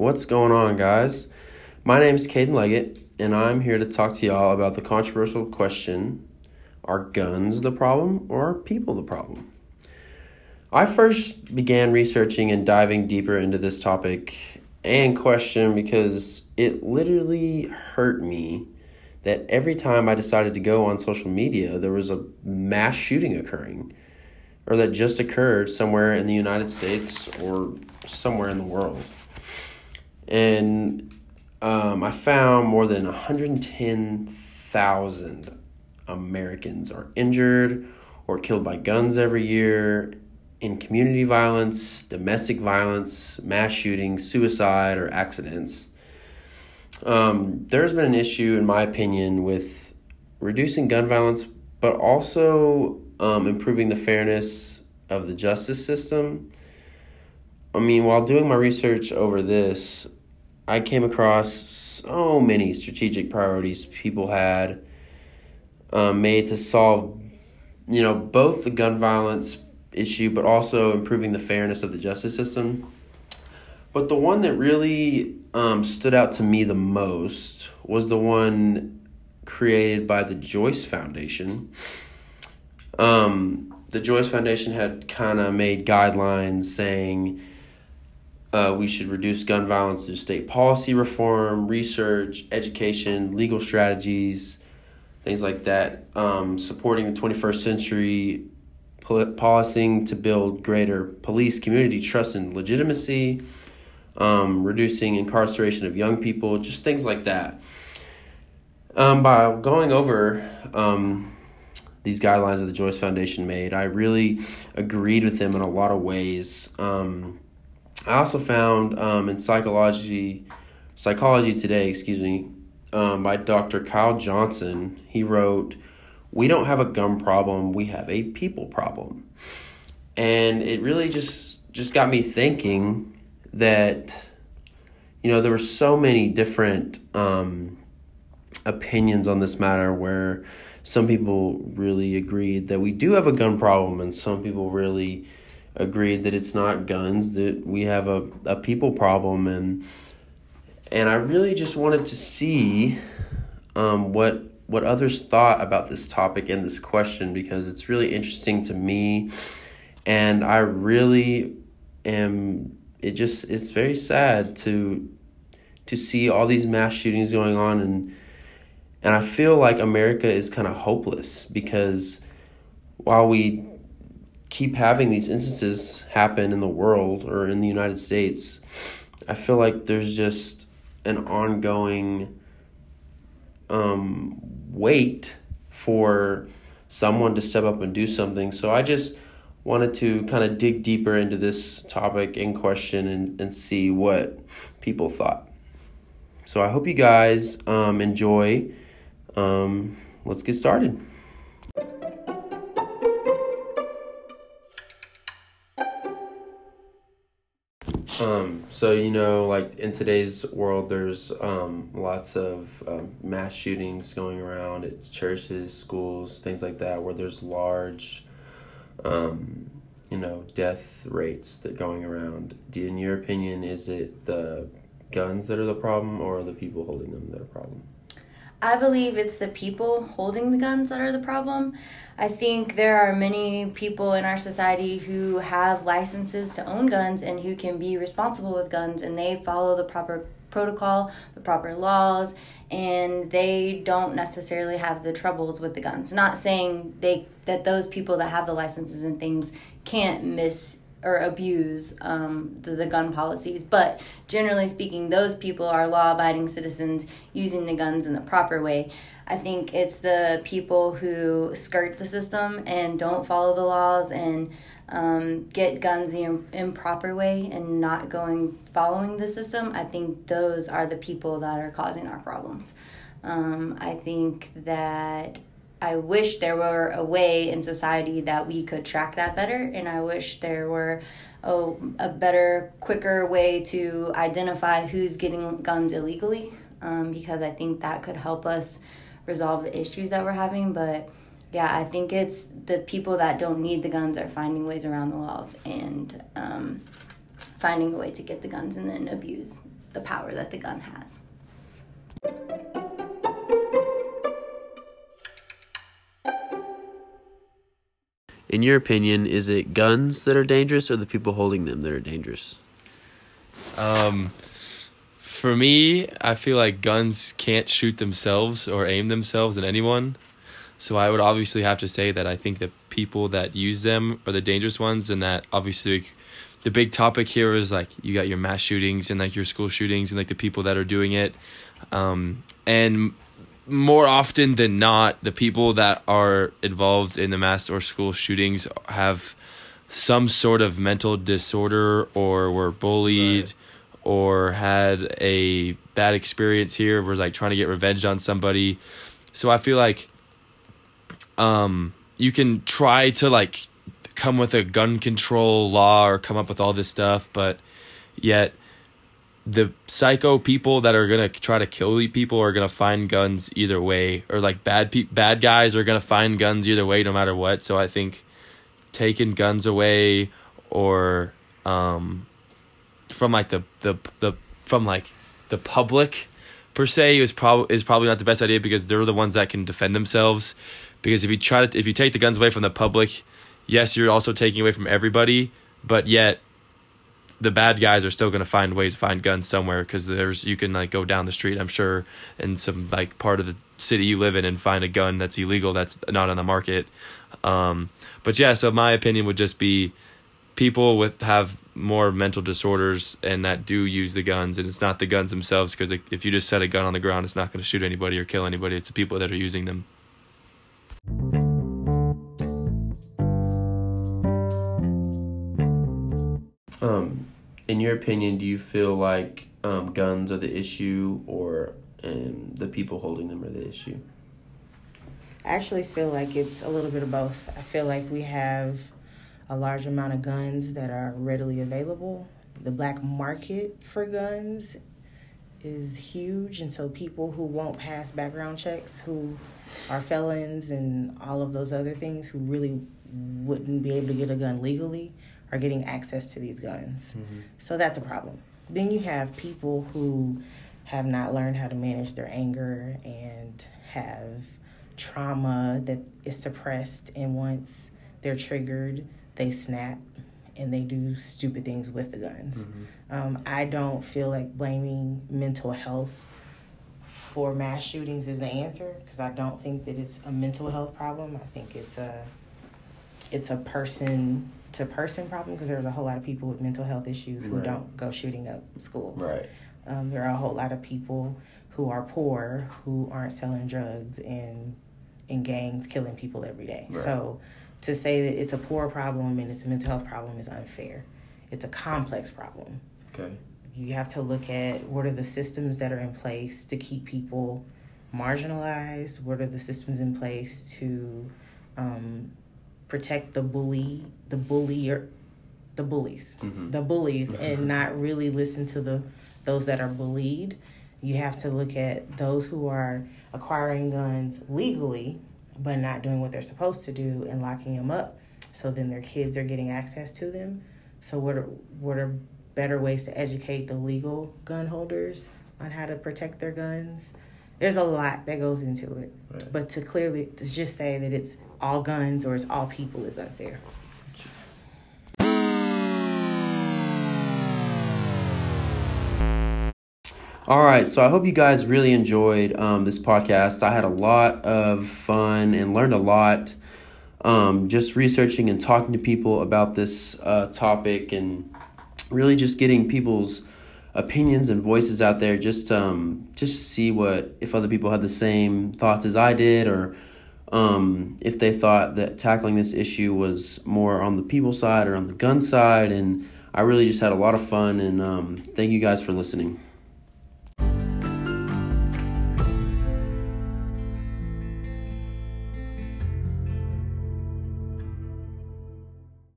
What's going on, guys? My name is Caden Leggett, and I'm here to talk to y'all about the controversial question Are guns the problem or are people the problem? I first began researching and diving deeper into this topic and question because it literally hurt me that every time I decided to go on social media, there was a mass shooting occurring or that just occurred somewhere in the United States or somewhere in the world. And um, I found more than 110,000 Americans are injured or killed by guns every year in community violence, domestic violence, mass shootings, suicide, or accidents. Um, there's been an issue, in my opinion, with reducing gun violence, but also um, improving the fairness of the justice system. I mean, while doing my research over this, I came across so many strategic priorities people had um, made to solve, you know, both the gun violence issue, but also improving the fairness of the justice system. But the one that really um, stood out to me the most was the one created by the Joyce Foundation. Um, the Joyce Foundation had kind of made guidelines saying uh, we should reduce gun violence through state policy reform, research, education, legal strategies, things like that. Um, supporting the 21st century policing to build greater police community trust and legitimacy, um, reducing incarceration of young people, just things like that. Um, by going over um, these guidelines that the Joyce Foundation made, I really agreed with them in a lot of ways. Um, I also found um, in psychology, psychology today, excuse me, um, by Dr. Kyle Johnson, he wrote we don't have a gun problem, we have a people problem. And it really just just got me thinking that you know there were so many different um, opinions on this matter where some people really agreed that we do have a gun problem and some people really agreed that it's not guns that we have a, a people problem and and I really just wanted to see um, what what others thought about this topic and this question because it's really interesting to me and I really am it just it's very sad to to see all these mass shootings going on and and I feel like America is kind of hopeless because while we keep having these instances happen in the world or in the United States, I feel like there's just an ongoing um, wait for someone to step up and do something. So I just wanted to kind of dig deeper into this topic in question and, and see what people thought. So I hope you guys um, enjoy. Um, let's get started. So you know, like in today's world, there's um, lots of um, mass shootings going around at churches, schools, things like that, where there's large, um, you know, death rates that going around. In your opinion, is it the guns that are the problem, or the people holding them that are the problem? I believe it's the people holding the guns that are the problem. I think there are many people in our society who have licenses to own guns and who can be responsible with guns and they follow the proper protocol, the proper laws, and they don't necessarily have the troubles with the guns. Not saying they that those people that have the licenses and things can't miss or abuse um, the, the gun policies. But generally speaking, those people are law abiding citizens using the guns in the proper way. I think it's the people who skirt the system and don't follow the laws and um, get guns the improper way and not going following the system. I think those are the people that are causing our problems. Um, I think that I wish there were a way in society that we could track that better, and I wish there were a, a better, quicker way to identify who's getting guns illegally, um, because I think that could help us resolve the issues that we're having. But yeah, I think it's the people that don't need the guns are finding ways around the laws and um, finding a way to get the guns and then abuse the power that the gun has. In your opinion, is it guns that are dangerous or the people holding them that are dangerous? Um, for me, I feel like guns can't shoot themselves or aim themselves at anyone. So I would obviously have to say that I think the people that use them are the dangerous ones, and that obviously the big topic here is like you got your mass shootings and like your school shootings and like the people that are doing it, um, and more often than not, the people that are involved in the mass or school shootings have some sort of mental disorder or were bullied right. or had a bad experience here, was like trying to get revenge on somebody. So I feel like um, you can try to like come with a gun control law or come up with all this stuff, but yet the psycho people that are gonna try to kill people are gonna find guns either way, or like bad pe- bad guys are gonna find guns either way, no matter what. So I think taking guns away or um, from like the the the from like the public per se is probably is probably not the best idea because they're the ones that can defend themselves. Because if you try to if you take the guns away from the public, yes, you're also taking away from everybody, but yet the bad guys are still going to find ways to find guns somewhere because there's you can like go down the street i'm sure in some like part of the city you live in and find a gun that's illegal that's not on the market. Um, but yeah so my opinion would just be people with have more mental disorders and that do use the guns and it's not the guns themselves because if you just set a gun on the ground it's not going to shoot anybody or kill anybody it's the people that are using them um in your opinion, do you feel like um, guns are the issue or um, the people holding them are the issue? I actually feel like it's a little bit of both. I feel like we have a large amount of guns that are readily available. The black market for guns is huge, and so people who won't pass background checks, who are felons and all of those other things, who really wouldn't be able to get a gun legally, are getting access to these guns. Mm-hmm. So that's a problem. Then you have people who have not learned how to manage their anger and have trauma that is suppressed and once they're triggered they snap and they do stupid things with the guns mm-hmm. um, i don't feel like blaming mental health for mass shootings is the answer because i don't think that it's a mental health problem i think it's a it's a person to person problem because there's a whole lot of people with mental health issues who right. don't go shooting up schools. Right. Um, there are a whole lot of people who are poor who aren't selling drugs and in gangs killing people every day. Right. So to say that it's a poor problem and it's a mental health problem is unfair. It's a complex problem. Okay. You have to look at what are the systems that are in place to keep people marginalized. What are the systems in place to um, protect the bully, the bullier, the bullies, mm-hmm. the bullies, and not really listen to the those that are bullied. You have to look at those who are acquiring guns legally, but not doing what they're supposed to do and locking them up. So then their kids are getting access to them. So what are what are better ways to educate the legal gun holders on how to protect their guns? There's a lot that goes into it. Right. But to clearly to just say that it's all guns or it's all people is unfair. All right, so I hope you guys really enjoyed um, this podcast. I had a lot of fun and learned a lot um, just researching and talking to people about this uh, topic and really just getting people's opinions and voices out there just um, just to see what if other people had the same thoughts as I did or um, if they thought that tackling this issue was more on the people side or on the gun side. And I really just had a lot of fun. And um, thank you guys for listening.